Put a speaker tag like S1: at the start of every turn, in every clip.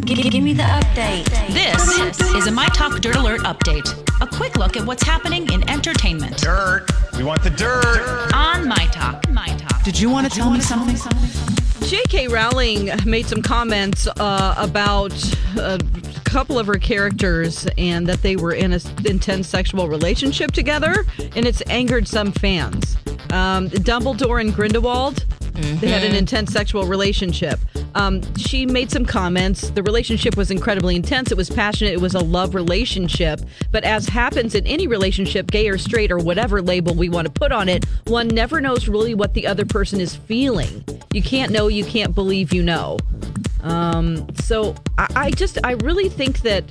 S1: Give, give me the update.
S2: This is a My Talk Dirt Alert update. A quick look at what's happening in entertainment.
S3: Dirt. We want the dirt.
S2: On My Talk. My Talk.
S4: Did you want to tell me something?
S5: J.K. Rowling made some comments uh, about a couple of her characters and that they were in an intense sexual relationship together, and it's angered some fans. Um, Dumbledore and Grindelwald, they had an intense sexual relationship. Um, she made some comments. The relationship was incredibly intense. It was passionate. It was a love relationship. But as happens in any relationship, gay or straight or whatever label we want to put on it, one never knows really what the other person is feeling. You can't know, you can't believe you know. Um, so I, I just, I really think that.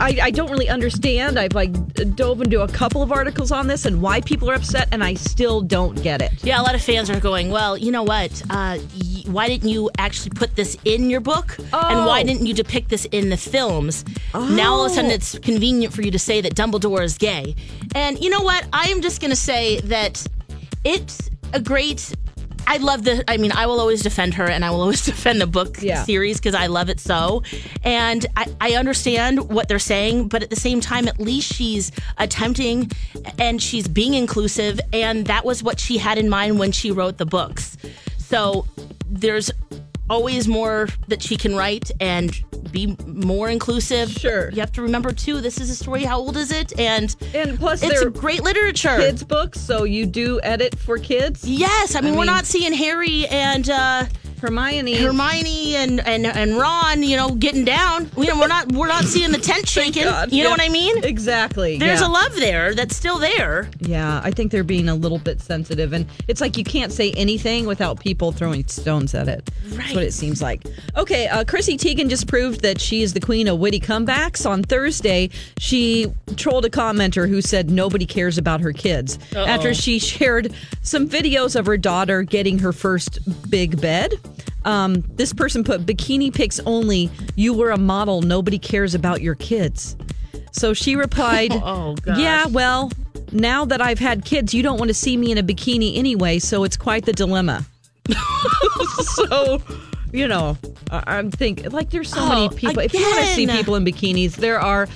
S5: I, I don't really understand. I've like dove into a couple of articles on this and why people are upset, and I still don't get it.
S1: Yeah, a lot of fans are going, well, you know what? Uh, y- why didn't you actually put this in your book? And why
S5: Oh.
S1: didn't you depict this in the films? Now all of a sudden it's oh. convenient for you to say that Dumbledore is gay. And you know what? I am just going to say that it's a great. I love the. I mean, I will always defend her, and I will always defend the book
S5: Yeah.
S1: series because I love it so. And I, I understand what they're saying, but at the same time, at least she's attempting and she's being inclusive, and that was what she had in mind when she wrote the books. So there's always more that she can write and be more inclusive.
S5: Sure.
S1: You have to remember too. This is a story. How old is it? And
S5: And plus,
S1: it's great literature.
S5: kids' books, so you do edit for kids.
S1: Yes, I mean, we're
S5: mean-
S1: not seeing Harry and uh,
S5: Hermione.
S1: Hermione and, and and Ron, you know, getting down. You know, we're not we're not seeing the tent shaking.
S5: God,
S1: you know
S5: yeah.
S1: what I mean?
S5: Exactly.
S1: There's
S5: yeah.
S1: a love there that's still there.
S5: Yeah, I think they're being a little bit sensitive, and it's like you can't say anything without people throwing stones at it. That's what it seems like. Okay, uh, Chrissy Teigen just proved that she is the queen of witty comebacks. On Thursday, she trolled a commenter who said nobody cares about her kids after she shared some videos of her daughter getting her first big bed. Um, this person put bikini pics only. You were a model. Nobody cares about your kids. So she replied,
S1: Oh.
S5: Yeah, well, now that I've had kids, you don't want to see me in a bikini anyway, so it's quite the dilemma. so, you know, I- I'm thinking, like, there's so many
S1: Oh,
S5: people. If you want to see people in bikinis, there are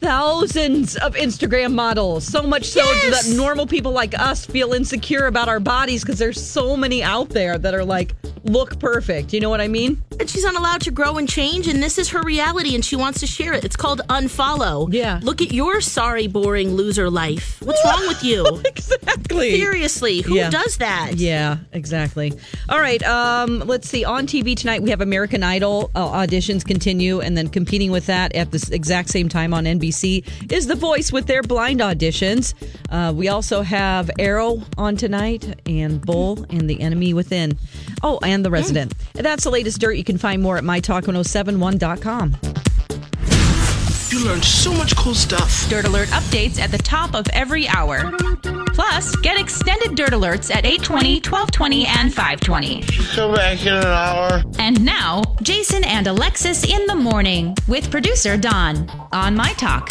S5: thousands of Instagram models. So much so
S1: Yes.
S5: that normal people like us feel insecure about our bodies because there's so many out there that are like, look perfect. You know what I mean?
S1: And she's not allowed to grow and change, and this is her reality, and she wants to share it. It's called unfollow.
S5: Yeah.
S1: Look at your sorry, boring loser life. What's wrong with you?
S5: Exactly.
S1: Seriously, who
S5: Yeah.
S1: does that?
S5: Yeah, exactly. All right. Um, let's see. On TV tonight, we have American Idol uh, auditions continue, and then competing with that at the exact same time on NBC is The Voice with their blind auditions. Uh, we also have Arrow on tonight, and Bull and The Enemy Within. Oh, and The Resident. That's the latest dirt. You can find more at mytalk1071.com.
S6: You learned so much cool stuff.
S2: Dirt Alert updates at the top of every hour. Plus, get extended Dirt Alerts at 820, 1220, and 520.
S3: Come back in an hour.
S2: And now, Jason and Alexis in the morning with producer Don on My Talk.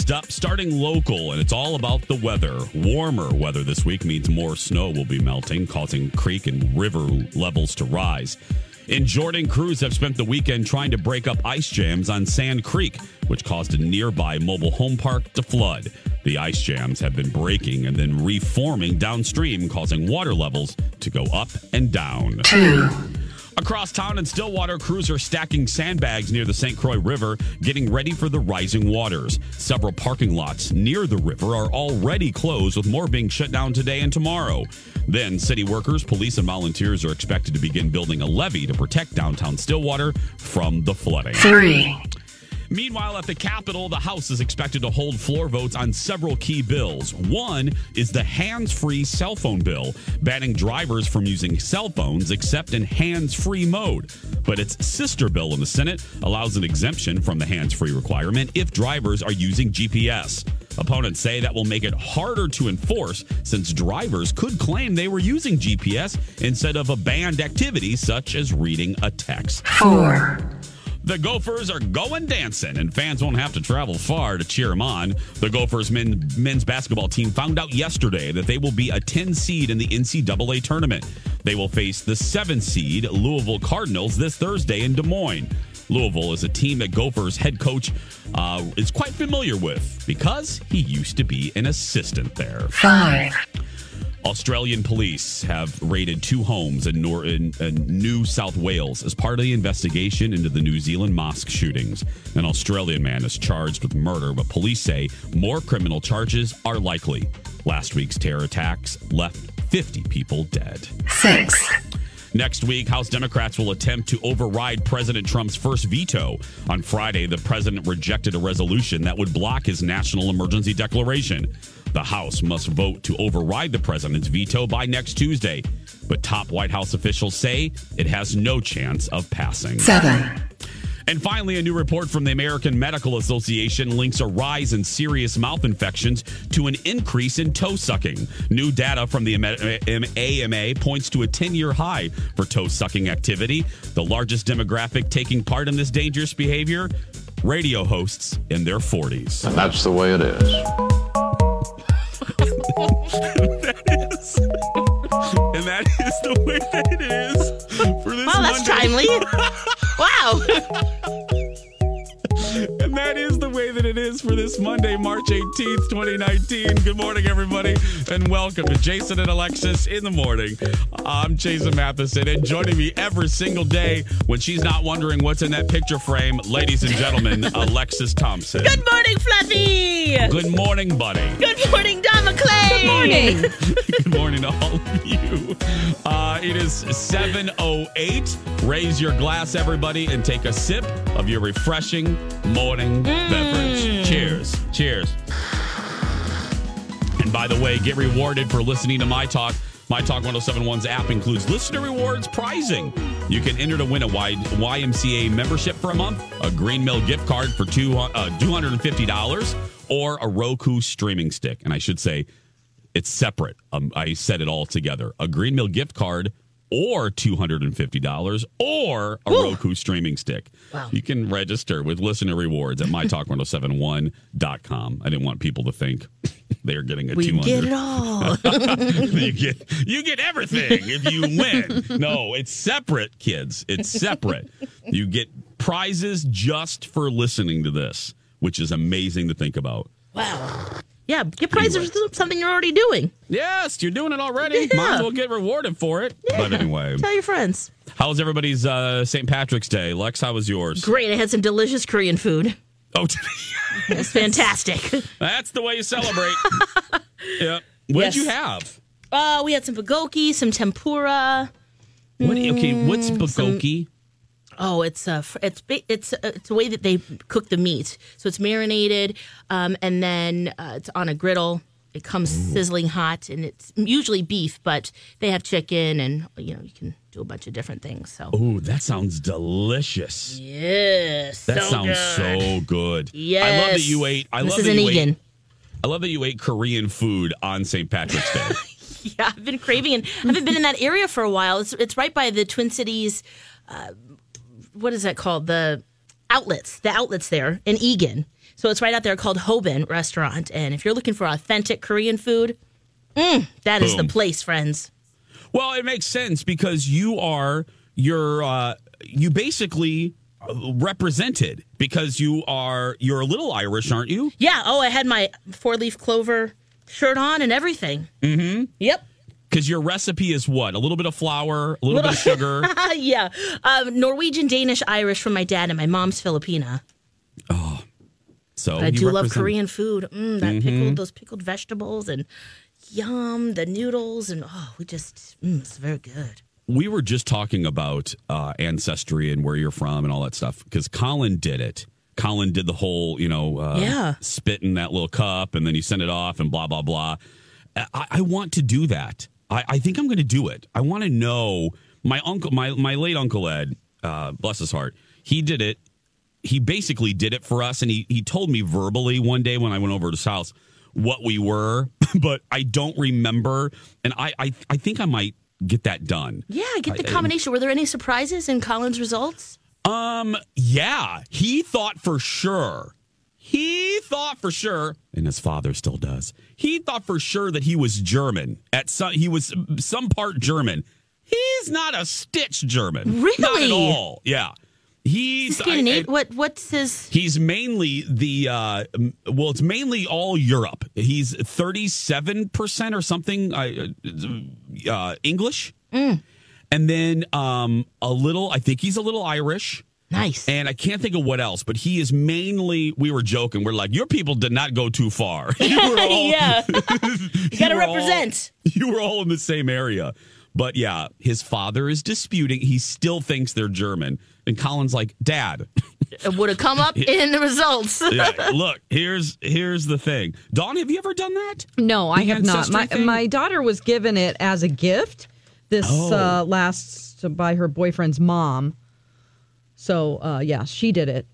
S4: up, starting local, and it's all about the weather. Warmer weather this week means more snow will be melting, causing creek and river levels to rise. In Jordan, crews have spent the weekend trying to break up ice jams on Sand Creek, which caused a nearby mobile home park to flood. The ice jams have been breaking and then reforming downstream, causing water levels to go up and down.
S7: Two.
S4: Across town in Stillwater, crews are stacking sandbags near the St. Croix River, getting ready for the rising waters. Several parking lots near the river are already closed, with more being shut down today and tomorrow. Then, city workers, police, and volunteers are expected to begin building a levee to protect downtown Stillwater from the flooding.
S7: Three.
S4: Meanwhile, at the Capitol, the House is expected to hold floor votes on several key bills. One is the hands free cell phone bill, banning drivers from using cell phones except in hands free mode. But its sister bill in the Senate allows an exemption from the hands free requirement if drivers are using GPS. Opponents say that will make it harder to enforce since drivers could claim they were using GPS instead of a banned activity such as reading a text.
S7: Four.
S4: The Gophers are going dancing, and fans won't have to travel far to cheer them on. The Gophers men, men's basketball team found out yesterday that they will be a 10 seed in the NCAA tournament. They will face the 7 seed Louisville Cardinals this Thursday in Des Moines. Louisville is a team that Gophers head coach uh, is quite familiar with because he used to be an assistant there.
S7: Five.
S4: Australian police have raided two homes in, Nor- in, in New South Wales as part of the investigation into the New Zealand mosque shootings. An Australian man is charged with murder, but police say more criminal charges are likely. Last week's terror attacks left 50 people dead.
S7: Six.
S4: Next week, House Democrats will attempt to override President Trump's first veto. On Friday, the president rejected a resolution that would block his national emergency declaration. The House must vote to override the president's veto by next Tuesday. But top White House officials say it has no chance of passing.
S7: Seven.
S4: And finally, a new report from the American Medical Association links a rise in serious mouth infections to an increase in toe sucking. New data from the AMA points to a 10 year high for toe sucking activity. The largest demographic taking part in this dangerous behavior radio hosts in their 40s.
S8: And that's the way it is.
S4: that is. And that is the way that it is for this
S1: Wow, that's
S4: Monday.
S1: timely. wow.
S4: And that is that it is for this Monday, March 18th, 2019. Good morning, everybody, and welcome to Jason and Alexis in the morning. I'm Jason Matheson, and joining me every single day when she's not wondering what's in that picture frame, ladies and gentlemen, Alexis Thompson.
S1: Good morning, Fluffy.
S4: Good morning, buddy.
S1: Good morning, Don McClain. Good morning.
S4: Good morning to all of you. Uh, it is 7.08. Raise your glass, everybody, and take a sip of your refreshing morning beverage. Cheers. Cheers. And by the way, get rewarded for listening to My Talk. My Talk 1071's app includes listener rewards prizing. You can enter to win a YMCA membership for a month, a Green Mill gift card for two, uh, $250, or a Roku streaming stick. And I should say, it's separate. Um, I said it all together. A Green Mill gift card or $250 or a Roku streaming stick.
S1: Wow.
S4: You can register with listener rewards at mytalk1071.com. I didn't want people to think they're getting a
S1: We
S4: 200
S1: get it all.
S4: you get you get everything if you win. No, it's separate, kids. It's separate. You get prizes just for listening to this, which is amazing to think about.
S1: wow. Yeah, get prizes
S4: Anyway.
S1: for something you're already doing.
S4: Yes, you're doing it already.
S1: Yeah.
S4: Might as well get rewarded for it. But anyway,
S1: Tell your friends.
S4: how was everybody's uh, St. Patrick's Day? Lex, how was yours?
S1: Great. I had some delicious Korean food.
S4: Oh,
S1: It's fantastic.
S4: that's the way you celebrate. yep. What
S1: Yes.
S4: did you have?
S1: Uh, we had some bulgogi, some tempura.
S4: What, okay, what's
S1: Mm, some-
S4: bulgogi?
S1: Oh, it's a it's it's a, it's a way that they cook the meat. So it's marinated, um, and then uh, it's on a griddle. It comes sizzling hot, and it's usually beef, but they have chicken, and you know you can do a bunch of different things. So
S4: Oh, that sounds delicious.
S1: yes,
S4: That
S1: so
S4: sounds
S1: good.
S4: so good. Yes, I love that you ate. I
S1: this
S4: love
S1: is
S4: that you
S1: Eagan.
S4: ate. I love that you ate Korean food on St. Patrick's Day.
S1: Yeah, I've been craving and I haven't been in that area for a while. It's it's right by the Twin Cities. Uh, what is that called? The outlets. The outlets there in Eagan. So it's right out there called Hoban Restaurant. And if you're looking for authentic Korean food, mm, that is the place, friends.
S4: Well, it makes sense because you are you're uh, you basically uh, represented because you are you're a little Irish, aren't you?
S1: Yeah. Oh, I had my four leaf clover shirt on and everything.
S4: Mm-hmm.
S1: Yep.
S4: Because your recipe is what? A little bit of flour, a little bit of sugar.
S1: yeah. Um, Norwegian, Danish, Irish from my dad, and my mom's Filipina. Oh.
S4: So
S1: But I do love Korean food. Mm, that
S4: Mhm.
S1: pickled, those pickled vegetables and yum, the noodles, and oh, we just, mm, it's very good.
S4: We were just talking about uh, ancestry and where you're from and all that stuff because Colin did it. Colin did the whole, you know, uh,
S1: Yeah.
S4: spit in that little cup and then you send it off and blah blah blah. I, I want to do that. I, I think I'm going to do it. I want to know my uncle, my my late uncle Ed, uh, bless his heart. He did it. He basically did it for us, and he he told me verbally one day when I went over to his house what we were, but I don't remember. And I I, I think I might get that done.
S1: Yeah, get the
S4: I-
S1: combination. Were there any surprises in Colin's results?
S4: Um, yeah, he thought for sure. He thought for sure, and his father still does. He thought for sure that he was German. At some, he was some part German. He's not a stitch German. Not at all. Yeah, he's I- I-
S1: what? What's his?
S4: He's mainly the uh, well, it's mainly all Europe. He's thirty-seven percent or something uh, uh, English,
S1: Mm.
S4: and then um, a little. I think he's a little Irish.
S1: Nice.
S4: And I can't think of what else, but he is mainly. We were joking. We're like, your people did not go too far. you were all,
S1: yeah, you gotta
S4: were all-
S1: represent.
S4: you were all in the same area. But yeah, his father is disputing. He still thinks they're German. And Colin's like, Dad,
S1: It would have come up in the results.
S4: yeah, look, here's here's the thing. Dawn, have you ever done that?
S5: No, I
S4: The
S5: have not. My
S4: thing?
S5: my daughter was given it as a gift this
S4: Oh.
S5: uh, last by her boyfriend's mom. So uh, yeah, she did it.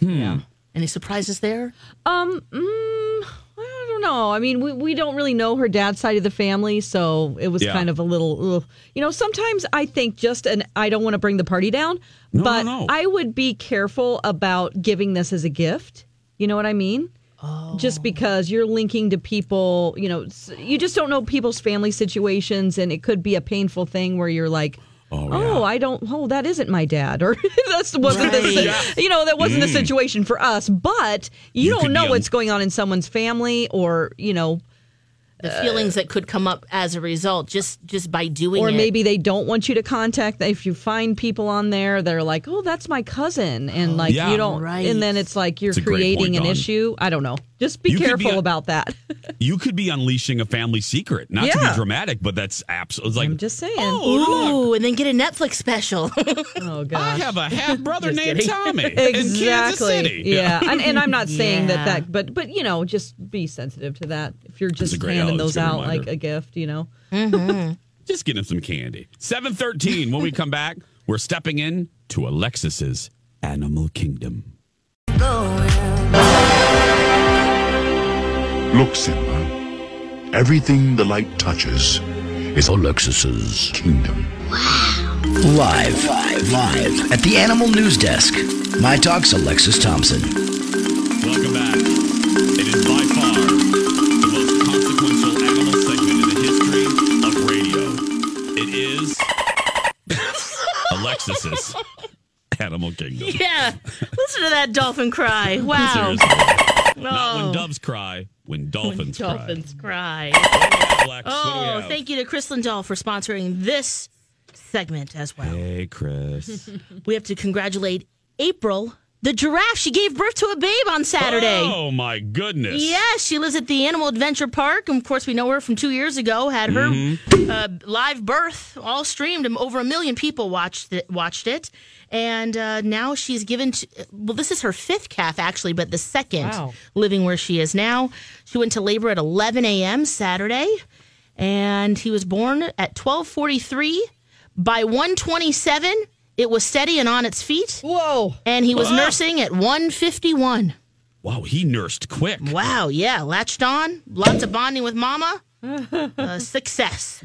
S4: Hmm.
S1: Any surprises there?
S5: Um, mm, I don't know. I mean, we, we don't really know her dad's side of the family, so it was
S4: Yeah.
S5: kind of a little, ugh. you know. Sometimes I think just an I don't want to bring the party down,
S4: No, no,
S5: but
S4: no.
S5: I would be careful about giving this as a gift. You know what I mean? Oh. Just because you're linking to people, you know, you just don't know people's family situations, and it could be a painful thing where you're like, "Oh, I don't. Oh, that isn't my dad," or "That wasn't the,
S1: Right.
S5: si- you know, that wasn't the
S1: Mm.
S5: situation for us." But you,
S1: You
S5: don't know what's going on in someone's family, or you know,
S1: The feelings uh, that could come up as a result, just just by doing it.
S5: or
S1: it.
S5: maybe they don't want you to contact. If you find people on there that are like, "Oh, that's my cousin," and oh, like
S4: Yeah.
S5: you don't,
S1: Right.
S5: and then it's like you're
S4: It's
S5: creating
S4: point,
S5: an
S4: Dawn.
S5: issue. I don't know. Just be
S4: You could be
S5: careful about that.
S4: You could be unleashing a family secret. Not to be dramatic, but that's absolutely like
S5: I'm just saying.
S4: Oh,
S1: Ooh, and then get a Netflix special.
S5: oh God.
S4: I have a half brother named
S1: kidding.
S4: Tommy in
S5: exactly.
S4: City.
S5: Yeah, and, and I'm not saying
S1: Yeah.
S5: that that, but but you know, just be sensitive to that. If you're
S4: a
S5: just
S4: great-
S5: handing
S4: oh,
S5: those out
S4: reminder.
S5: like a gift, you know. Mm-hmm.
S4: Just get him some candy. 713. when we come back, we're stepping in to Alexis's Animal Kingdom.
S9: Look, Simba. Everything the light touches is Alexis's kingdom. Wow.
S7: Live, live, live at the Animal News Desk. My Talk's Alexis Thompson.
S4: Welcome back. Alexis's Animal Kingdom.
S1: yeah, listen to that dolphin cry. Wow.
S4: Not when doves cry, when dolphins cry.
S1: Dolphins cry.
S4: What
S1: Oh, thank you to Chris Lindahl for sponsoring this segment as well.
S4: Hey, Chris.
S1: We have to congratulate April, the giraffe. She gave birth to a babe on Saturday.
S4: Oh, my goodness.
S1: Yes, she lives at the Animal Adventure Park. And of course, we know her from two years ago. Had her
S4: Mm-hmm.
S1: uh, live birth all streamed, and over a million people watched it. Watched it, and uh, now she's given. To, well, this is her fifth calf actually, but the second
S5: Wow.
S1: living where she is now. She went to labor at 11 a.m. Saturday, and he was born at 12:43. By 127, it was steady and on its feet.
S5: Whoa!
S1: And he was
S4: Wow.
S1: nursing at 151.
S4: Wow, he nursed quick.
S1: Wow, yeah, latched on, lots of bonding with mama. a success.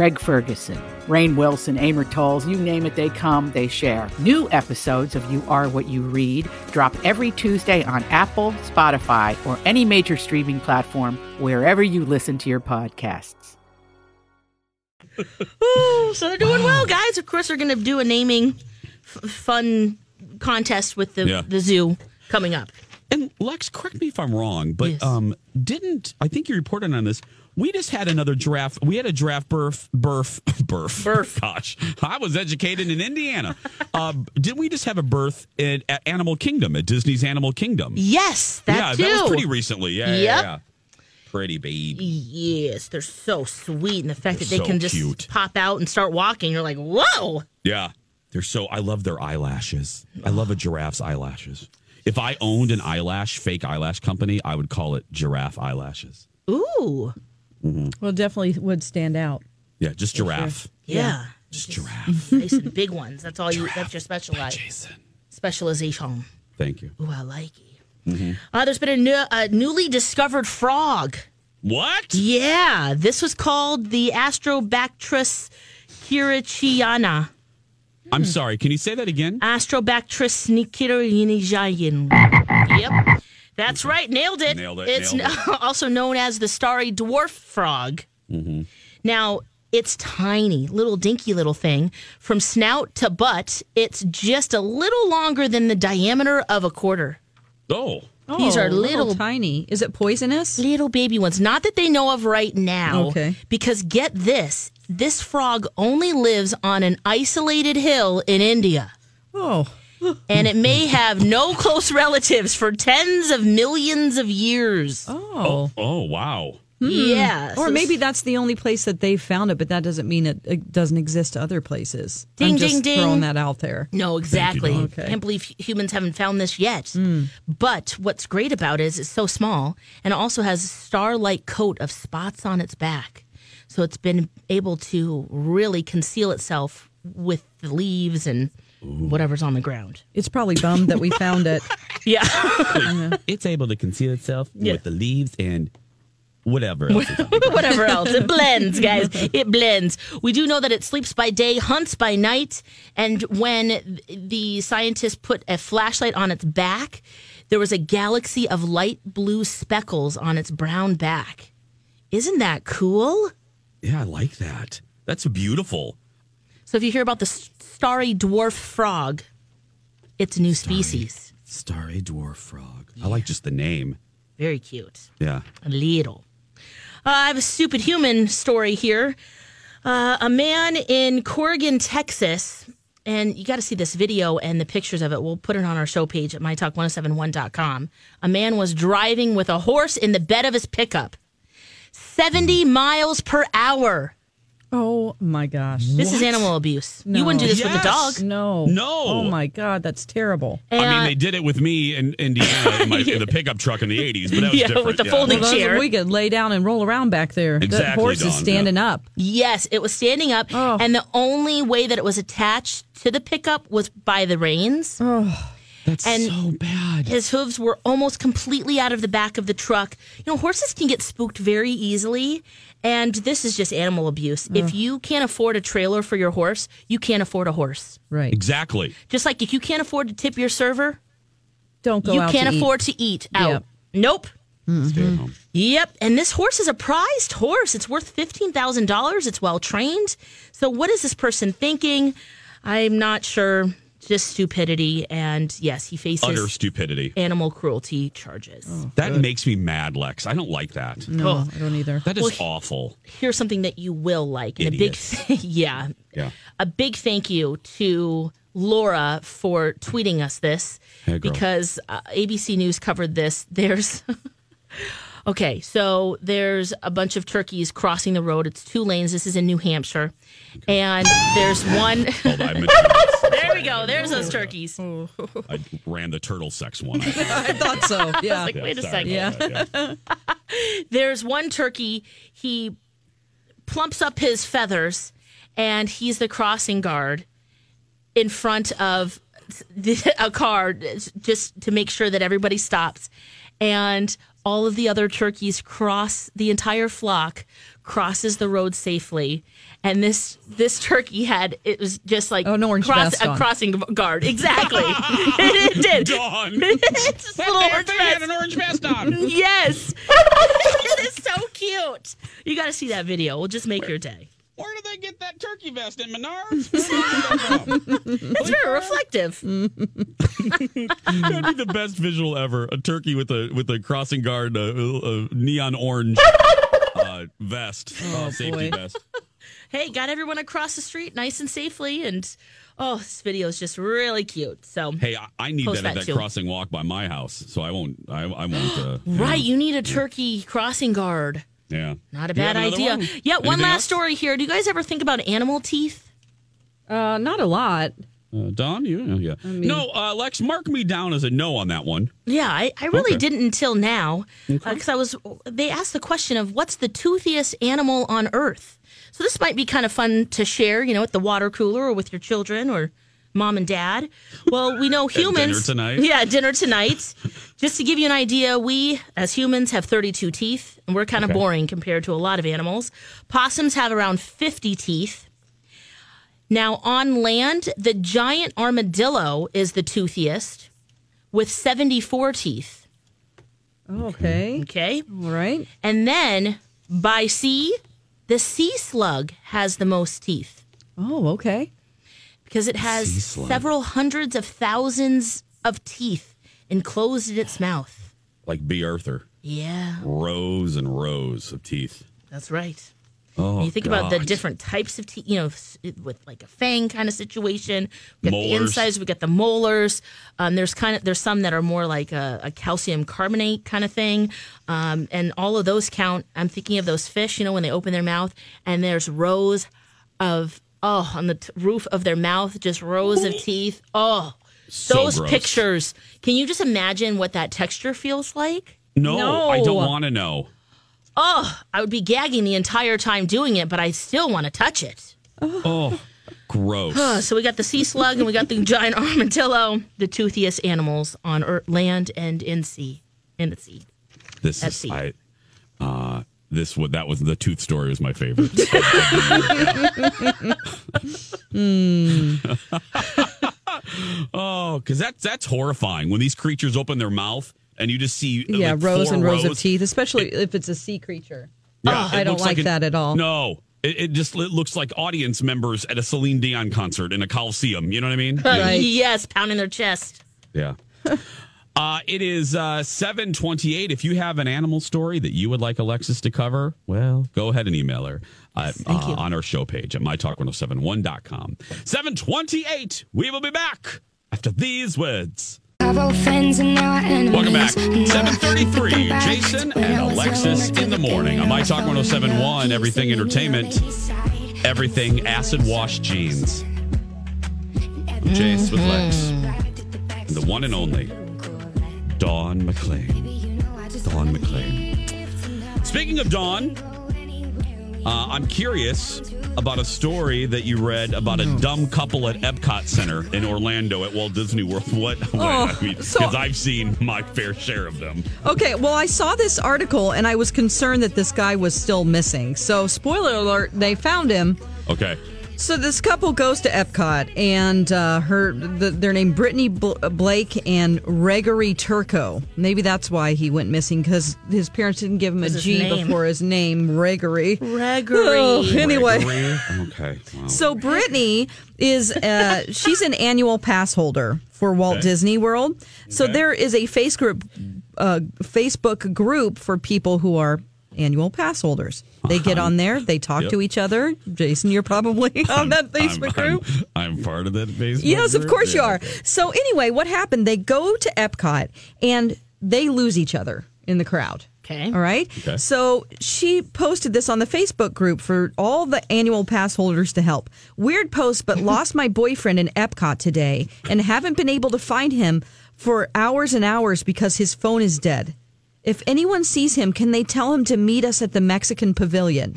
S10: Craig Ferguson, Rainn Wilson, Amor Towles, you name it, they come, they share. New episodes of You Are What You Read drop every Tuesday on Apple, Spotify, or any major streaming platform wherever you listen to your podcasts.
S1: Ooh, so they're doing well, guys. Of course, they're going to do a naming f- fun contest with the,
S4: Yeah.
S1: the zoo coming up.
S4: And Lex, correct me if I'm wrong, but um, didn't I think you reported on this? We just had another draft. We had a draft birth, birth, birth, birth. Gosh, I was educated in Indiana. uh, didn't we just have a birth at, at Animal Kingdom at Disney's Animal Kingdom?
S1: Yes, that
S4: yeah,
S1: too.
S4: that was pretty recently. Yeah, yeah, yeah. Pretty baby.
S1: Yes, they're so sweet, and the fact
S4: They're
S1: that they
S4: so
S1: can just
S4: cute.
S1: pop out and start walking, you're like, whoa!
S4: Yeah, they're so. I love their eyelashes. I love a giraffe's eyelashes. If I owned an eyelash, fake eyelash company, I would call it giraffe eyelashes.
S1: Ooh,
S4: hmm
S5: Well, definitely would stand out.
S4: Yeah, just giraffe.
S1: yeah,
S4: Just giraffe.
S1: nice and big ones. That's all you. That's your specialize. Specialization.
S4: Thank you.
S1: Ooh, I like it.
S4: Mhm.
S1: Uh, there's been a, new, a newly discovered frog.
S4: What?
S1: Yeah, this was called the Astrobatrachus kurichiyana.
S4: I'm sorry. Can you say that again?
S1: Astrobactrus nikirinijayan. Yep. That's right. Nailed it.
S4: Nailed it,
S1: It's
S4: nailed
S1: also known as the starry dwarf frog.
S4: Mm-hmm.
S1: Now, it's tiny, little dinky little thing. From snout to butt, it's just a little longer than the diameter of a quarter.
S4: Oh.
S1: These
S5: Oh,
S1: are little,
S5: tiny. Is it poisonous?
S1: Little baby ones. Not that they know of right now.
S5: Okay.
S1: Because get this this frog only lives on an isolated hill in India.
S5: Oh.
S1: And it may have no close relatives for tens of millions of years.
S5: Oh.
S4: Oh, oh wow. Hmm.
S1: Yeah.
S5: Or
S1: so-
S5: maybe that's the only place that they found it, but that doesn't mean it, it doesn't exist to other places.
S1: Ding,
S5: I'm just
S1: ding, ding.
S5: throwing that out there.
S1: No, exactly.
S5: Dawn. Okay.
S1: Can't believe humans haven't found this yet. Hmm. But what's great about it is it's so small and it also has a star-like coat of spots on its back. So it's been able to really conceal itself with the leaves and whatever's on the ground.
S5: It's probably bummed that we found it.
S1: Yeah.
S4: It's able to conceal itself
S1: Yeah.
S4: with the leaves and whatever else. is on it.
S1: whatever else. It blends, guys. It blends. We do know that it sleeps by day, hunts by night, and when the scientists put a flashlight on its back, there was a galaxy of light blue speckles on its brown back. Isn't that cool?
S4: yeah, I like that. That's beautiful.
S1: So if you hear about the s- starry dwarf frog, it's a new species.
S4: Starry dwarf frog. I like just the name.
S1: Very cute.
S4: Yeah.
S1: A little. Uh, I have a stupid human story here. Uh, a man in Corrigan, Texas, and you got to see this video and the pictures of it. We'll put it on our show page at mytalk1071.com. A man was driving with a horse in the bed of his pickup, 70 miles per hour.
S5: Oh my gosh.
S1: This is animal abuse. You wouldn't do this with a dog.
S5: No.
S4: No.
S5: Oh my God, that's terrible.
S4: I mean,
S1: uh,
S4: they did it with me in Indiana in, my, in the pickup truck in the 80s, but that was
S1: Yeah,
S4: different.
S1: with the
S4: yeah.
S1: folding
S5: Well, those-
S1: chair.
S5: We could lay down and roll around back there. That
S4: Exactly,
S5: horse
S4: Dawn,
S5: is standing up.
S1: Yes, it was standing up,
S5: Oh.
S1: and the only way that it was attached to the pickup was by the reins.
S5: Oh,
S4: That's
S1: and
S4: so bad.
S1: His hooves were almost completely out of the back of the truck. You know, horses can get spooked very easily, and this is just animal abuse. If you can't afford a trailer for your horse, you can't afford a horse.
S5: right.
S4: Exactly.
S1: Just like if you can't afford to tip your server,
S5: Don't go
S1: you
S5: out
S1: can't
S5: to eat.
S1: afford to eat out.
S5: Yep.
S1: Nope. Mm-hmm.
S4: Stay at home.
S1: Yep, and this horse is a prized horse. It's worth fifteen thousand dollars. It's well trained. So, what is this person thinking? I'm not sure. Just stupidity, and yes, he faces
S4: Utter stupidity.
S1: animal cruelty charges.
S4: That makes me mad, Lex. I don't like that.
S5: No, I don't either.
S4: That is
S1: Well,
S4: awful.
S1: Here's something that you will like, and
S4: Idiots.
S1: a big, yeah,
S4: Yeah.
S1: a big thank you to Laura for tweeting us this
S4: Hey,
S1: because uh, ABC News covered this. There's Okay, so there's a bunch of turkeys crossing the road. It's two lanes. This is in New Hampshire. And there's one.
S4: Hold on,
S1: there we go. There's those turkeys.
S4: I ran the turtle sex one. I,
S5: I thought so. Yeah.
S1: like, wait a second.
S4: about that, yeah.
S1: There's one turkey. He plumps up his feathers, and he's the crossing guard in front of a car just to make sure that everybody stops. And all of the other turkeys cross the entire flock crosses the road safely. And this this turkey had it was just like
S5: Oh, an orange vest
S1: a
S5: on.
S1: crossing guard exactly. it did.
S4: Dawn.
S1: it's just a little orange
S4: thing
S1: vest.
S4: had an orange vest on.
S1: Yes. it is so cute. You got to see that video. We'll just make your day.
S4: Where did they get that turkey vest in Menards? Where did they get that from?
S1: It's very reflective.
S4: That'd be the best visual ever. A turkey with a with a crossing guard, a, uh, neon orange uh, vest, uh, safety
S5: boy.
S4: vest.
S1: Hey, got everyone across the street nice and safely. And oh, this video is just really cute. So,
S4: Hey, I, I need that at
S1: that
S4: that
S1: too.
S4: crossing walk by my house, so I won't. I, I won't. Uh,
S1: right, you need a turkey crossing guard.
S4: Yeah,
S1: Not a bad idea.
S4: one?
S1: Yeah, one last
S4: else?
S1: story here. Do you guys ever think about animal teeth?
S5: Uh, not a lot.
S4: Uh, Don, you yeah. no, uh, Lex, mark me down as a no on that one.
S1: Yeah, I, I really
S4: Okay.
S1: didn't until now because I was. They asked the question of what's the toothiest animal on Earth. So this might be kind of fun to share, you know, at the water cooler or with your children or mom and dad. Well, we know
S4: dinner
S1: humans.
S4: tonight.
S1: Yeah, dinner tonight. Just to give you an idea, we as humans have 32 teeth, and we're kind of
S4: Okay.
S1: boring compared to a lot of animals. Possums have around 50 teeth. Now, on land, the giant armadillo is the toothiest with 74 teeth.
S5: Okay.
S1: Okay.
S5: All right.
S1: And then by sea, the sea slug has the most teeth
S5: Oh, okay.
S1: Because it has several hundreds of thousands of teeth enclosed in its mouth.
S4: Like Bea Arthur,
S1: Yeah,
S4: rows and rows of teeth.
S1: that's right.
S4: Oh,
S1: And you think about the different types of teeth, you know, with like a fang kind of situation. We got the
S4: Molars.
S1: insides, we got the molars. Um, there's kind of there's some that are more like a, a calcium carbonate kind of thing, um, and all of those count. I'm thinking of those fish, you know, when they open their mouth, and there's rows of oh on the t- roof of their mouth, just rows of teeth. Oh,
S4: So
S1: those
S4: gross.
S1: pictures. Can you just imagine what that texture feels like?
S4: No, I don't want to know.
S1: Oh, I would be gagging the entire time doing it, but I still want to touch it.
S4: Oh, gross.
S1: So we got the sea slug and we got the giant armadillo, the toothiest animals on earth, land and in sea, in the sea.
S4: This
S1: Let's
S4: is
S1: see.
S4: I. Uh, this what that was the tooth story was my favorite. oh, because that's that's horrifying when these creatures open their mouth and you just see
S5: Yeah,
S4: like,
S5: rows and rows, of teeth, especially if it's a sea creature.
S4: Yeah, oh,
S5: I
S4: it
S5: don't
S4: looks
S5: like
S4: an-
S5: that at all.
S4: No, it, it just it looks like audience members at a Celine Dion concert in a coliseum. You know what I mean?
S5: Right.
S1: Yes, pounding their chest.
S4: Yeah. Uh, it is uh, 728. If you have an animal story that you would like Alexis to cover, well, go ahead and email her uh, uh, on our show page at mytalk1071.com. 728. We will be back after these words. Welcome back. 733. Jason and Alexis in the morning on My Talk 1071, Everything Entertainment, Everything Acid Wash Jeans. I'm Jace with Lex. The one and only Dawn McLean. Dawn McLean. Speaking of Dawn, uh, I'm curious about a story that you read about a dumb couple at Epcot Center in Orlando at Walt Disney World. What? I mean, because
S5: so-
S4: I've seen my fair share of them.
S5: Okay, well, I saw this article and I was concerned that this guy was still missing. So, spoiler alert, they found him.
S4: Okay.
S5: So this couple goes to Epcot, and uh, her the, they're named Brittany Bl- Blake and Gregory Turco. Maybe that's why he went missing because his parents didn't give him a
S1: What's his
S5: G
S1: name?
S5: before his name, Gregory.
S1: Gregory.
S5: Oh, anyway,
S4: Gregory? Okay. Wow.
S5: so Brittany is uh, she's an annual pass holder for Walt
S4: Okay.
S5: Disney World. So
S4: Okay.
S5: there is a face group, uh, Facebook group for people who are annual pass holders. They get uh-huh. on there, they talk
S4: Yep.
S5: to each other. Jason, you're probably on that Facebook
S4: I'm,
S5: group.
S4: I'm, I'm part of that Facebook.
S5: Yes, of
S4: group.
S5: course you are. So anyway, what happened? They go to Epcot and they lose each other in the crowd.
S1: Okay.
S5: All right.
S4: Okay.
S5: So she posted this on the Facebook group for all the annual pass holders to help. Weird post, but lost my boyfriend in Epcot today and haven't been able to find him for hours and hours because his phone is dead. If anyone sees him, can they tell him to meet us at the Mexican pavilion?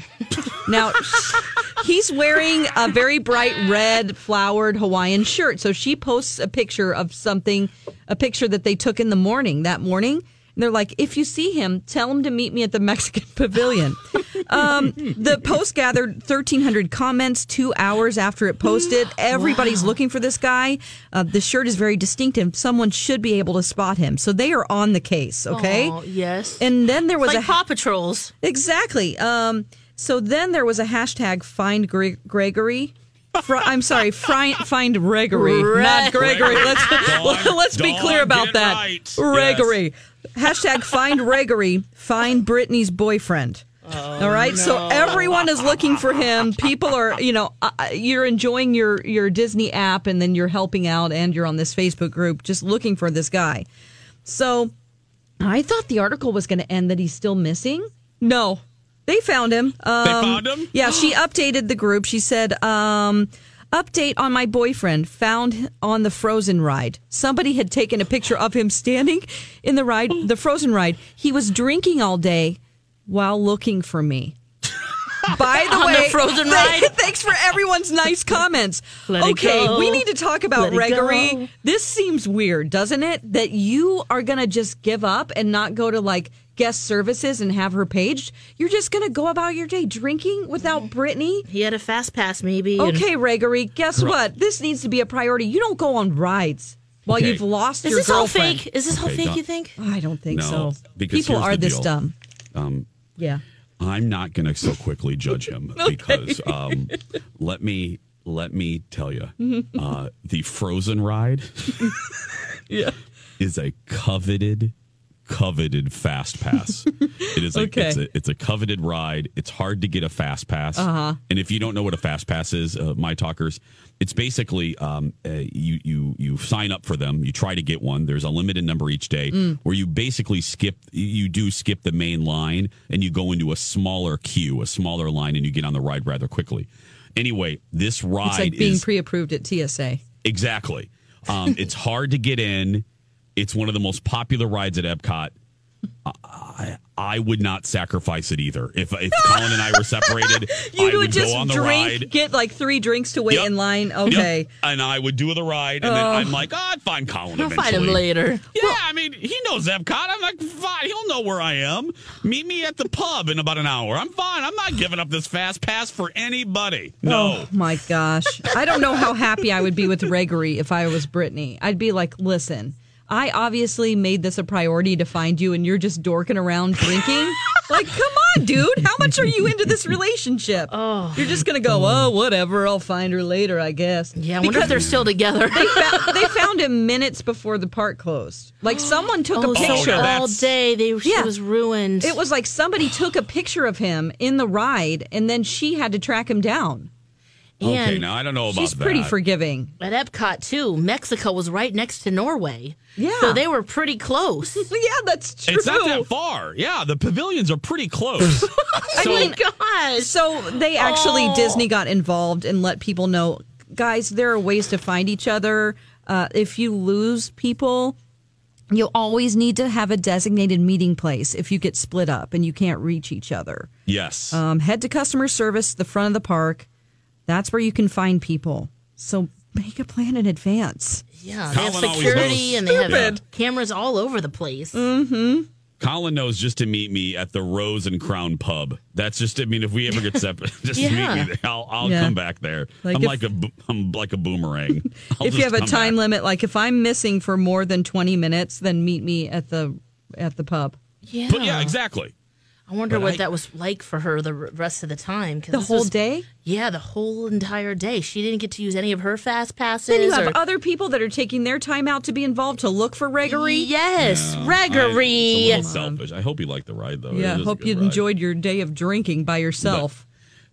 S5: now, he's wearing a very bright red flowered Hawaiian shirt. So she posts a picture of something, a picture that they took in the morning that morning. And they're like, if you see him, tell him to meet me at the Mexican pavilion. um, the post gathered 1,300 comments two hours after it posted. Everybody's looking for this guy. Uh, the shirt is very distinctive. Someone should be able to spot him. So they are on the case, okay?
S1: Yes.
S5: And then there was
S1: It's
S5: a
S1: like Paw Patrols.
S5: Exactly. Um, so then there was a hashtag find Gre- Gregory. Fr- I'm sorry, find find Gregory,
S1: Re-
S5: not Gregory. Let's let's be clear about that.
S4: right.
S5: Gregory. Hashtag find Gregory. Find Brittany's boyfriend. All right. So everyone is looking for him. People are, you know, uh, you're enjoying your your Disney app, and then you're helping out, and you're on this Facebook group, just looking for this guy. So I thought the article was going to end that he's still missing. No, they found him. Um,
S4: found him?
S5: Yeah, she updated the group. She said, um, "Update on my boyfriend found on the Frozen ride. Somebody had taken a picture of him standing in the ride, the Frozen ride. He was drinking all day while looking for me." By the
S1: On the
S5: way,
S1: Frozen
S5: th- thanks for everyone's nice comments.
S1: Let it
S5: okay,
S1: go.
S5: we need to talk about
S1: Let
S5: Gregory. This seems weird, doesn't it? That you are going to just give up and not go to like guest services and have her paged. You're just going to go about your day drinking without Brittany.
S1: He had a fast pass, maybe.
S5: Okay, Gregory, guess what? This needs to be a priority. You don't go on rides while
S4: Okay.
S5: you've lost
S1: Is
S5: your
S1: this all fake? Is this all
S4: Okay,
S1: fake?
S4: Dawn.
S1: You think?
S5: I don't think
S4: No,
S5: so.
S4: because
S5: People are this
S4: deal.
S5: dumb.
S4: Um,
S5: Yeah.
S4: I'm not going to so quickly judge him because um, let me let me tell you, uh, the Frozen ride
S5: Yeah.
S4: is a coveted, coveted fast pass. it is a,
S5: Okay.
S4: it's a it's a coveted ride. It's hard to get a fast pass.
S5: Uh-huh.
S4: And if you don't know what a fast pass is, uh, my talkers, it's basically um, uh, you you you sign up for them. You try to get one. There's a limited number each day
S5: Mm.
S4: where you basically skip. You do skip the main line and you go into a smaller queue, a smaller line, and you get on the ride rather quickly. Anyway, this ride
S5: It's like being
S4: is
S5: pre-approved at TSA.
S4: Exactly. Um, it's hard to get in. It's one of the most popular rides at Epcot. I, I would not sacrifice it either. If if Colin and I were separated,
S5: You
S4: I
S5: would just
S4: go on the
S5: drink,
S4: ride.
S5: get like three drinks to wait
S4: Yep.
S5: in line.
S4: Yep.
S5: Okay.
S4: And I would do the ride, and then
S5: Oh.
S4: I'm like, oh, I'd find Colin
S1: I'll
S4: eventually.
S1: find him later.
S4: Yeah, I mean, he knows Epcot. I'm like, fine. He'll know where I am. Meet me at the pub in about an hour. I'm fine. I'm not giving up this fast pass for anybody. No.
S5: Oh my gosh. I don't know how happy I would be with Gregory if I was Brittany. I'd be like, listen, I obviously made this a priority to find you and you're just dorking around drinking. like, come on, dude. How much are you into this relationship? Oh. You're just going to go, oh, whatever. I'll find her later, I guess.
S1: Yeah, I wonder if they're still together.
S5: They found, they found him minutes before the park closed. Like, someone took
S1: Oh,
S5: a
S1: so
S5: picture.
S1: all day they she
S5: Yeah.
S1: was ruined.
S5: It was like somebody took a picture of him in the ride and then she had to track him down.
S4: Okay, now I don't know about that.
S5: She's
S4: that.
S5: pretty forgiving.
S1: at Epcot too. Mexico was right next to Norway.
S5: Yeah.
S1: so they were pretty close.
S5: Yeah, that's true.
S4: It's not that far. Yeah, the pavilions are pretty close.
S5: I
S4: So-
S5: mean,
S1: Gosh,
S5: so they actually
S1: Oh.
S5: Disney got involved and let people know, guys, there are ways to find each other. Uh, if you lose people, you always need to have a designated meeting place if you get split up and you can't reach each other.
S4: yes.
S5: Um, head to customer service, the front of the park. That's where you can find people. So make a plan in advance.
S1: yeah, they have
S4: Colin always
S1: security and they have
S4: Stupid.
S1: cameras all over the place.
S5: Mm-hmm.
S4: Colin knows just to meet me at the Rose and Crown Pub. That's just. I mean, if we ever get separate, just
S1: Yeah.
S4: meet me there. I'll, I'll
S5: Yeah.
S4: come back there.
S5: Like
S4: I'm
S5: if-
S4: like a bo- I'm like a boomerang. I'll
S5: if you
S4: just
S5: have a
S4: come
S5: time
S4: back.
S5: limit, like if I'm missing for more than 20 minutes, then meet me at the at the pub.
S1: Yeah,
S4: But yeah, exactly.
S1: I wonder
S4: But
S1: what
S4: I-
S1: that was like for her the rest of the time.
S5: The whole
S1: was-
S5: day?
S1: Yeah, the whole entire day. She didn't get to use any of her fast passes.
S5: Then you have
S1: or-
S5: other people that are taking their time out to be involved to look for Gregory.
S1: Yes,
S4: I-
S1: Gregory.
S4: it's a little selfish. I hope you liked the ride though.
S5: Yeah,
S4: It is a
S5: hope you
S4: ride.
S5: enjoyed your day of drinking by yourself.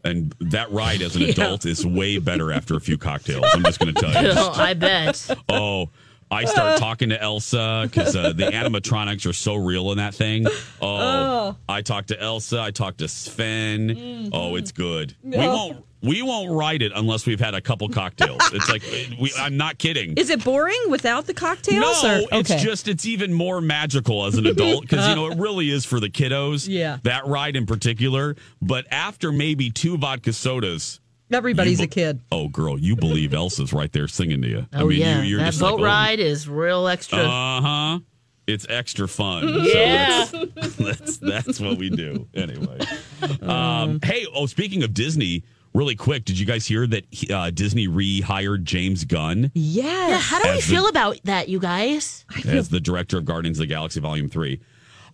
S4: And that ride as an
S5: Yeah.
S4: adult is way better after a few cocktails. I'm just going to tell you.
S1: Oh, I bet.
S4: Oh, I start talking to Elsa because uh, the animatronics are so real in that thing. Oh,
S5: Oh.
S4: I talk to Elsa. I talk to Sven. Oh, it's good. We won't. We won't write it unless we've had a couple cocktails. It's like we, I'm not kidding.
S5: Is it boring without the cocktails?
S4: No,
S5: or?
S4: it's just it's even more magical as an adult because you know it really is for the kiddos.
S5: Yeah.
S4: that ride in particular. But after maybe two vodka sodas,
S5: Everybody's
S4: you
S5: a kid.
S4: Oh, girl, you believe Elsa's right there singing to you.
S1: Oh yeah,
S4: you, you're
S1: that
S4: just
S1: boat
S4: like, oh,
S1: ride is real extra.
S4: Uh huh. It's extra fun.
S1: Yeah.
S4: So that's, that's that's what we do anyway. Um, hey, oh, speaking of Disney, really quick, did you guys hear that uh, Disney rehired James Gunn?
S5: Yes.
S1: yeah, how do we
S4: As the-
S1: feel about that, you guys?
S4: as the director of Guardians of the Galaxy Volume Three.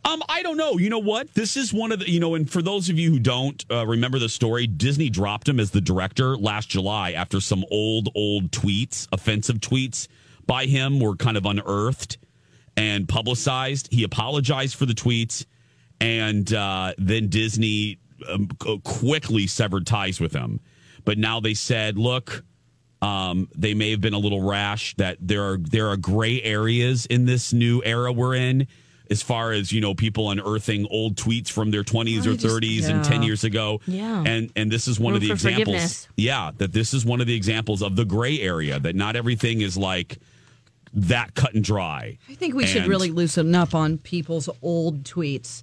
S4: Um, I don't know. You know what? This is one of the you know, and for those of you who don't uh, remember the story, Disney dropped him as the director last July after some old, old tweets, offensive tweets by him were kind of unearthed and publicized. He apologized for the tweets, and uh, then Disney um, quickly severed ties with him. But now they said, look, um, they may have been a little rash. That there are there are gray areas in this new era we're in, as far as you know, people unearthing old tweets from their twenties or
S1: just-
S4: thirties and ten years ago.
S1: Yeah.
S4: and and this is one of the examples. Yeah, that this is one of the examples of the gray area. That not everything is like that cut and dry.
S5: I think we should really loosen up on people's old tweets.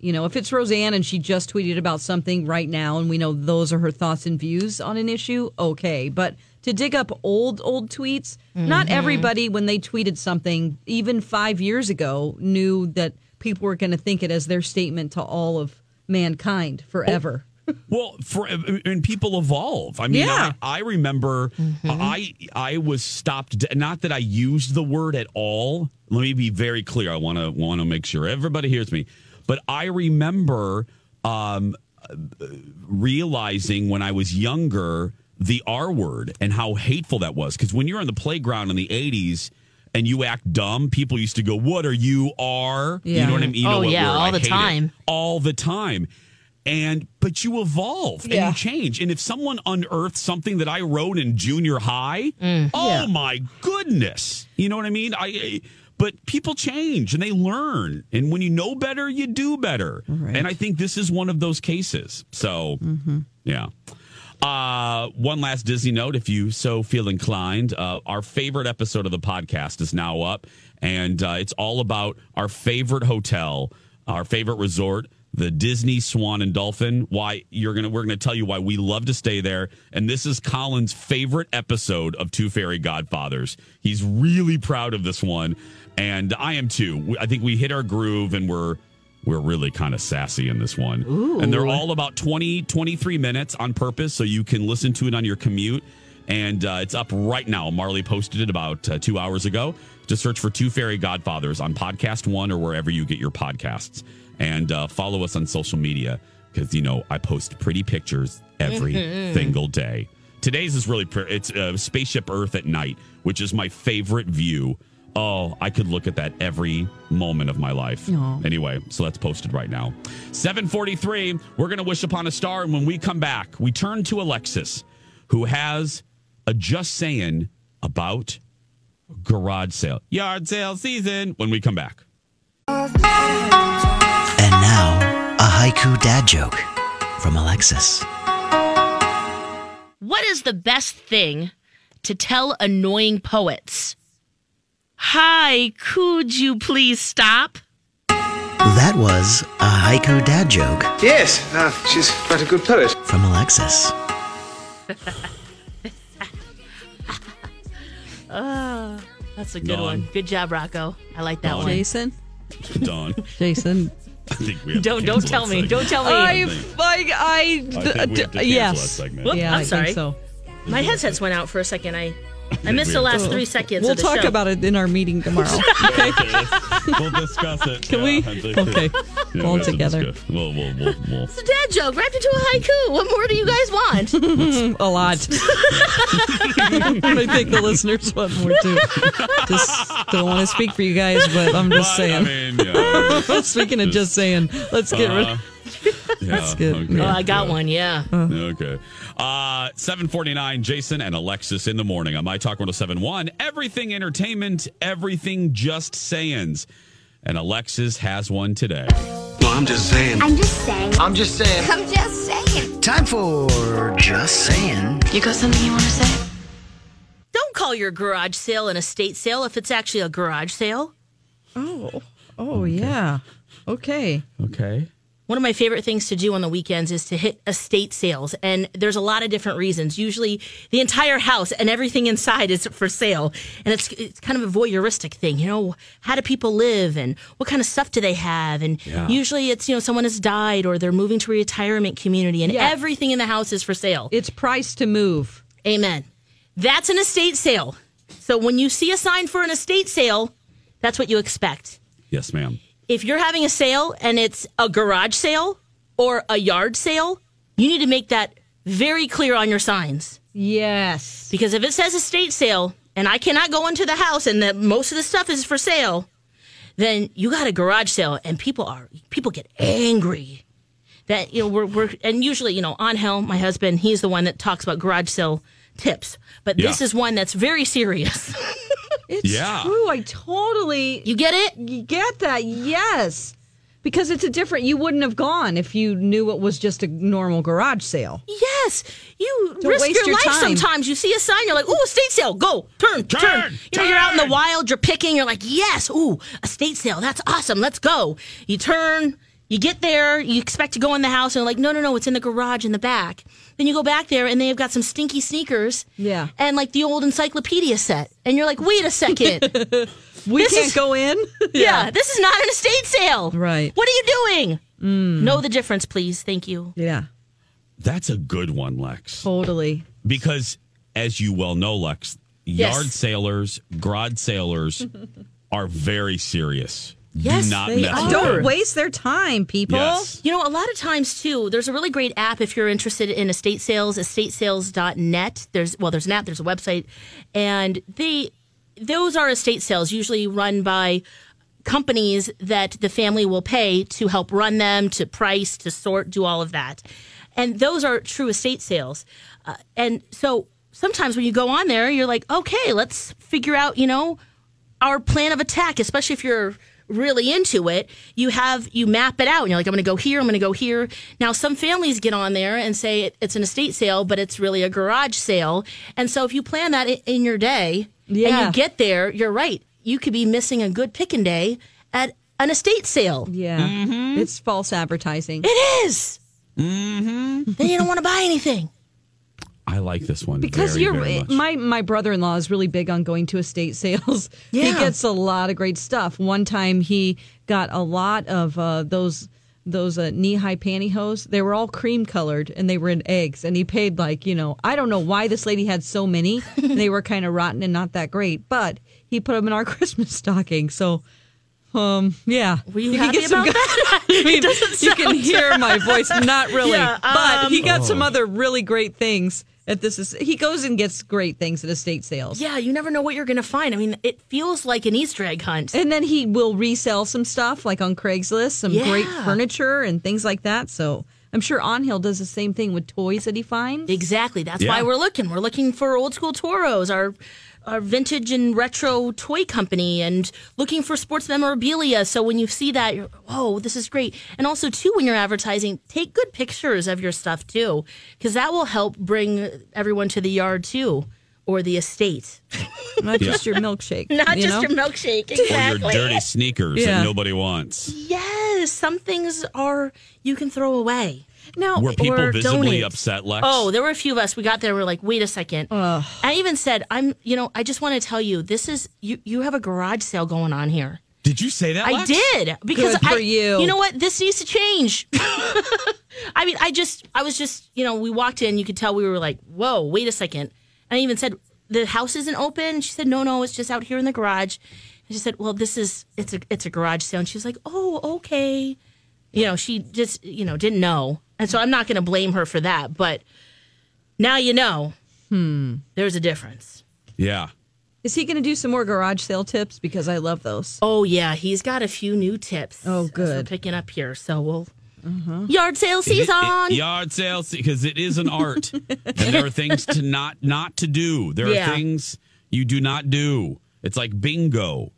S5: You know, if it's Roseanne and she just tweeted about something right now and we know those are her thoughts and views on an issue, okay. But to dig up old, old tweets, not
S1: Mhm.
S5: everybody, when they tweeted something, even five years ago, knew that people were going to think it as their statement to all of mankind forever.
S4: Well, for and people evolve. I mean,
S5: Yeah.
S4: I, I remember I I was stopped. Not that I used the word at all. Let me be very clear. I want to want to make sure everybody hears me. But I remember um, realizing when I was younger the R word and how hateful that was. Because when you're on the playground in the '80s. And you act dumb. People used to go, "What are you are?" You know what I mean? You know
S1: Oh, yeah,
S4: word?
S1: all
S4: I
S1: the
S4: hate it.
S1: time.
S4: all the time. And but you evolve and you change. And if someone unearths something that I wrote in junior high, mm. oh my goodness, you know what I mean? I. But people change and they learn, and when you know better, you do better. And I think this is one of those cases. So, mm-hmm. yeah. Uh, one last Disney note, if you so feel inclined, uh, our favorite episode of the podcast is now up, and uh, it's all about our favorite hotel, our favorite resort, the Disney Swan and Dolphin. Why you're gonna we're gonna tell you why we love to stay there, and this is Colin's favorite episode of Two Fairy Godfathers. He's really proud of this one, and I am too. I think we hit our groove, and we're we're really kind of sassy in this one. And they're all about 20, 23 minutes on purpose, so you can listen to it on your commute. And uh, it's up right now. Marley posted it about uh, two hours ago. Just search for Two Fairy Godfathers on Podcast One or wherever you get your podcasts. And uh, follow us on social media because, you know, I post pretty pictures every
S11: Mhm.
S4: single day. Today's is really, it's uh, Spaceship Earth at night, which is my favorite view. Oh, I could look at that every moment of my life.
S5: Aw.
S4: Anyway, so that's posted right now. 743, we're going to wish upon a star. And when we come back, we turn to Alexis, who has a just saying about garage sale, yard sale season when we come back.
S7: And now, a haiku dad joke from Alexis.
S1: What is the best thing to tell annoying poets? Hi, could you please stop?
S7: That was a haiku dad joke
S12: Yes, uh, she's quite a good poet.
S7: from Alexis.
S1: Oh, that's a good
S4: Dawn.
S1: one. Good job, Rocco. I like that
S4: Dawn.
S1: one.
S5: Jason?
S4: Dawn.
S5: Jason.
S4: I think we
S1: Don't don't tell me. Don't tell me.
S5: I,
S4: I
S5: I, I,
S4: think we have to cancel
S5: yes.
S4: that segment.
S1: Whoop,
S5: yeah,
S1: I'm
S5: I
S1: sorry.
S5: think so.
S1: My headsets went out for a second. I I missed the last three seconds.
S5: We'll
S1: of the
S5: talk
S1: show.
S5: about it in our meeting tomorrow.
S4: Okay, let's- we'll discuss it.
S5: Can
S4: Yeah,
S5: we?
S4: Think-
S5: Okay.
S4: Yeah,
S5: All
S4: we
S5: together.
S4: discuss. We'll, we'll, we'll, we'll.
S1: It's a dad joke wrapped into a haiku. What more do you guys want?
S5: a lot. I think the listeners want more too. Just don't want to speak for you guys, but I'm just
S4: But, I
S5: saying.
S4: mean, yeah.
S5: Speaking of just saying, let's get rid.
S4: Uh, That's
S5: good.
S1: Oh, I got one. Yeah.
S4: Okay. Uh, 749, Jason and Alexis in the morning on My Talk 1071. Everything entertainment, everything just sayings. And Alexis has one today.
S6: Well, I'm just saying.
S11: I'm just saying.
S7: I'm just saying.
S11: I'm just saying.
S7: Time for Just Saying.
S11: You got something you want to say?
S1: Don't call your garage sale an estate sale if it's actually a garage sale.
S5: Oh, oh yeah. Okay.
S4: Okay.
S1: One of my favorite things to do on the weekends is to hit estate sales. And there's a lot of different reasons. Usually the entire house and everything inside is for sale. And it's it's kind of a voyeuristic thing. You know, how do people live and what kind of stuff do they have? And
S5: Yeah.
S1: usually it's, you know, someone has died or they're moving to a retirement community and
S5: Yeah.
S1: everything in the house is for sale.
S5: It's priced to move.
S1: Amen. That's an estate sale. So when you see a sign for an estate sale, that's what you expect.
S4: Yes, ma'am.
S1: If you're having a sale and it's a garage sale or a yard sale, you need to make that very clear on your signs.
S5: Yes.
S1: Because if it says estate sale and I cannot go into the house and that most of the stuff is for sale, then you got a garage sale and people are people get angry. That you know we're we're and usually, you know, Angel, my husband, he's the one that talks about garage sale tips. But this is one that's very serious.
S5: It's
S4: Yeah.
S5: true. I totally.
S1: You get it?
S5: You get that? Yes. Because it's a different. You wouldn't have gone if you knew it was just a normal garage sale.
S1: Yes, you
S5: Don't
S1: risk
S5: waste
S1: your,
S5: your
S1: life
S5: time.
S1: sometimes. You see a sign, you're like, "Ooh, estate sale! Go, turn, turn!"
S4: Turn,
S1: you know, you're out in the wild, you're picking, you're like, "Yes, ooh, estate sale! That's awesome! Let's go!" You turn, you get there, you expect to go in the house, and they're like, "No, no, no! It's in the garage in the back." Then you go back there, and they've got some stinky sneakers,
S5: Yeah.
S1: and like the old encyclopedia set, and you're like, "Wait a second,
S5: We
S1: This
S5: can't
S1: is-
S5: go in.
S1: yeah, this is not an estate sale,
S5: Right.
S1: What are you doing? Mm. Know the difference, please. Thank you.
S5: Yeah.
S4: That's a good one, Lex.
S5: Totally.
S4: Because as you well know, Lex,
S1: Yes.
S4: yard sailors, garage sailors are very serious.
S1: Yes,
S4: not
S1: they
S4: mess
S1: are.
S4: with
S5: Don't
S4: them.
S5: waste their time, people.
S4: Yes.
S1: You know, a lot of times too, there's a really great app if you're interested in estate sales, estatesales.net. There's well, there's an app, there's a website, and they those are estate sales usually run by companies that the family will pay to help run them, to price, to sort, do all of that. And those are true estate sales. Uh, and so sometimes when you go on there, you're like, okay, let's figure out, you know, our plan of attack, especially if you're really into it, you have you map it out and you're like, I'm going to go here, I'm going to go here. Now, some families get on there and say it, it's an estate sale, but it's really a garage sale. And so, if you plan that in your day and you get there, you're right. You could be missing a good picking day at an estate sale.
S5: Yeah. It's false advertising.
S1: It is. Mm-hmm. Then you don't want to buy anything.
S4: I like this one
S5: because
S4: very,
S5: you're
S4: very much.
S5: my my brother-in-law is really big on going to estate sales.
S1: Yeah.
S5: He gets a lot of great stuff. One time he got a lot of uh, those those uh, knee-high pantyhose. They were all cream colored and they were in eggs. And he paid like you know I don't know why this lady had so many. they were kind of rotten and not that great, but he put them in our Christmas stocking. So. Um. Yeah.
S1: Were you,
S5: can
S1: happy
S5: get some
S1: about
S5: good-
S1: that?
S5: I mean,
S1: it doesn't
S5: you can hear my voice. Not really,
S1: Yeah,
S5: but he
S1: um,
S5: got some other really great things at this. Is he goes and gets great things at estate sales.
S1: Yeah, you never know what you're going to find. I mean, it feels like an Easter egg hunt.
S5: And then he will resell some stuff like on Craigslist, some great furniture and things like that. So I'm sure Onhill does the same thing with toys that he finds.
S1: Exactly. That's
S4: Yeah.
S1: why we're looking. We're looking for old school Toros, our our vintage and retro toy company, and looking for sports memorabilia. So when you see that, you're, oh, this is great. And also, too, when you're advertising, take good pictures of your stuff too, because that will help bring everyone to the yard too, or the estate.
S5: Not just your milkshake.
S1: Not
S5: you
S1: just
S5: know?
S1: your milkshake.
S4: or your dirty sneakers
S5: Yeah.
S4: that nobody wants.
S1: Yes, some things are you can throw away. Now,
S4: Were people
S1: or
S4: visibly
S1: donate.
S4: upset, Lex?
S1: Oh, there were a few of us. We got there. We're like, wait a second. I even said, I'm. You know, I just want to tell you, this is you. You have a garage sale going on here.
S4: Did you say that?
S1: I
S4: Lex?
S1: did because
S5: Good for
S1: I,
S5: you.
S1: You know what? This needs to change. I mean, I just, I was just, you know, we walked in. You could tell we were like, whoa, wait a second. And I even said, the house isn't open. She said, no, no, it's just out here in the garage. And she said, well, this is, it's a, it's a garage sale. And she was like, oh, okay. You know, she just, you know, didn't know. And so I'm not going to blame her for that. But now you know. Hmm. There's a difference.
S4: Yeah.
S5: Is he going to do some more garage sale tips? Because I love those.
S1: Oh yeah, he's got a few new tips.
S5: Oh,
S1: as we're
S5: good.
S1: picking up here. So we'll Yard sale
S4: It- it-
S1: season.
S4: yard sale because it is an art, and there are things to not not to do. There
S1: Yeah.
S4: are things you do not do. It's like bingo.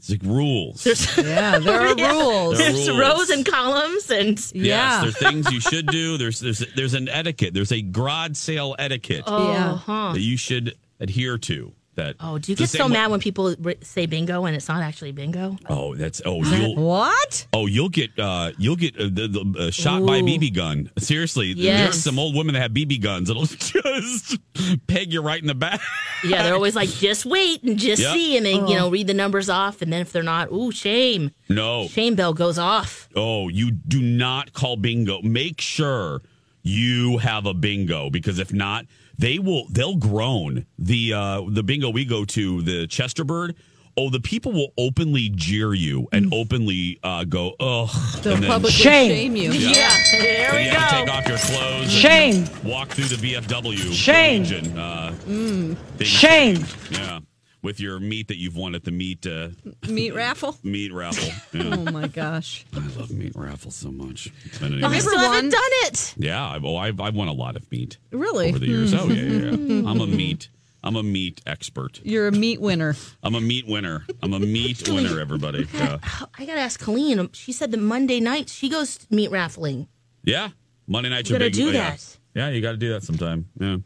S4: It's like rules.
S1: There's
S5: Yeah, there are
S1: Yeah.
S5: rules.
S4: There are
S1: There's
S4: rules.
S1: rows and columns and
S4: Yes,
S5: Yeah.
S4: there's things you should do. There's there's there's an etiquette. There's a garage sale etiquette
S1: oh,
S5: Yeah.
S4: that you should adhere to. That
S1: Oh, do you get so
S4: way-
S1: mad when people r- say bingo and it's not actually bingo?
S4: Oh, that's oh you'll
S5: What?
S4: oh you'll get uh you'll get uh, the, the uh, shot by
S1: Ooh.
S4: BB gun. Seriously, there's some old women that have BB guns It'll just peg you right in the back.
S1: Yeah, they're always like, just wait and just
S4: Yep.
S1: see, and they, you know, read the numbers off, and then if they're not, ooh, shame,
S4: No,
S1: shame bell goes off.
S4: Oh, you do not call bingo. Make sure you have a bingo because if not, they will they'll groan. The uh the bingo we go to, the Chesterbird, oh, the people will openly jeer you and openly uh go, ugh.
S5: They'll
S4: and then-
S5: publicly
S10: Shame.
S5: shame you.
S1: Yeah, there
S4: and
S1: we
S4: you have to take off your clothes.
S10: Shame.
S4: Walk through the VFW.
S10: Shame.
S4: And, uh, being
S10: Shame.
S4: Yeah. With your meat that you've won at the meat uh,
S5: Meat raffle.
S4: meat raffle. Yeah.
S5: Oh my gosh.
S4: I love meat raffle so much. But anyway.
S1: I
S5: Remember
S1: still haven't done it.
S4: Yeah, I've, oh, I've, I've won a lot of meat
S5: Really?
S4: over the years. Oh yeah, yeah, yeah. I'm a meat. I'm a meat expert.
S5: You're a meat winner.
S4: I'm a meat winner. I'm a meat winner. Everybody. Yeah.
S1: I gotta ask Colleen. She said that Monday night she goes meat raffling.
S4: yeah. Monday nights
S1: You
S4: are big.
S1: do
S4: oh, yeah.
S1: that.
S4: Yeah, you got to do that sometime. Yeah.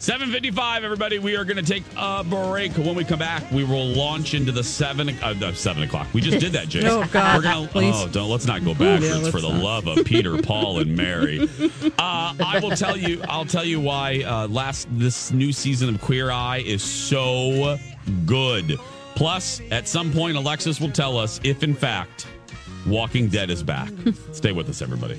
S4: 755, everybody. We are going to take a break. When we come back, we will launch into the 7, uh, 7 o'clock. We just did that, Jason.
S5: Oh, God,
S4: We're gonna,
S5: please.
S4: Oh, don't, let's not go backwards
S5: let's
S4: for the
S5: not.
S4: love of Peter, Paul, and Mary. Uh, I will tell you, I'll tell you why uh, last this new season of Queer Eye is so good. Plus, at some point, Alexis will tell us if, in fact, Walking Dead is back. Stay with us, everybody.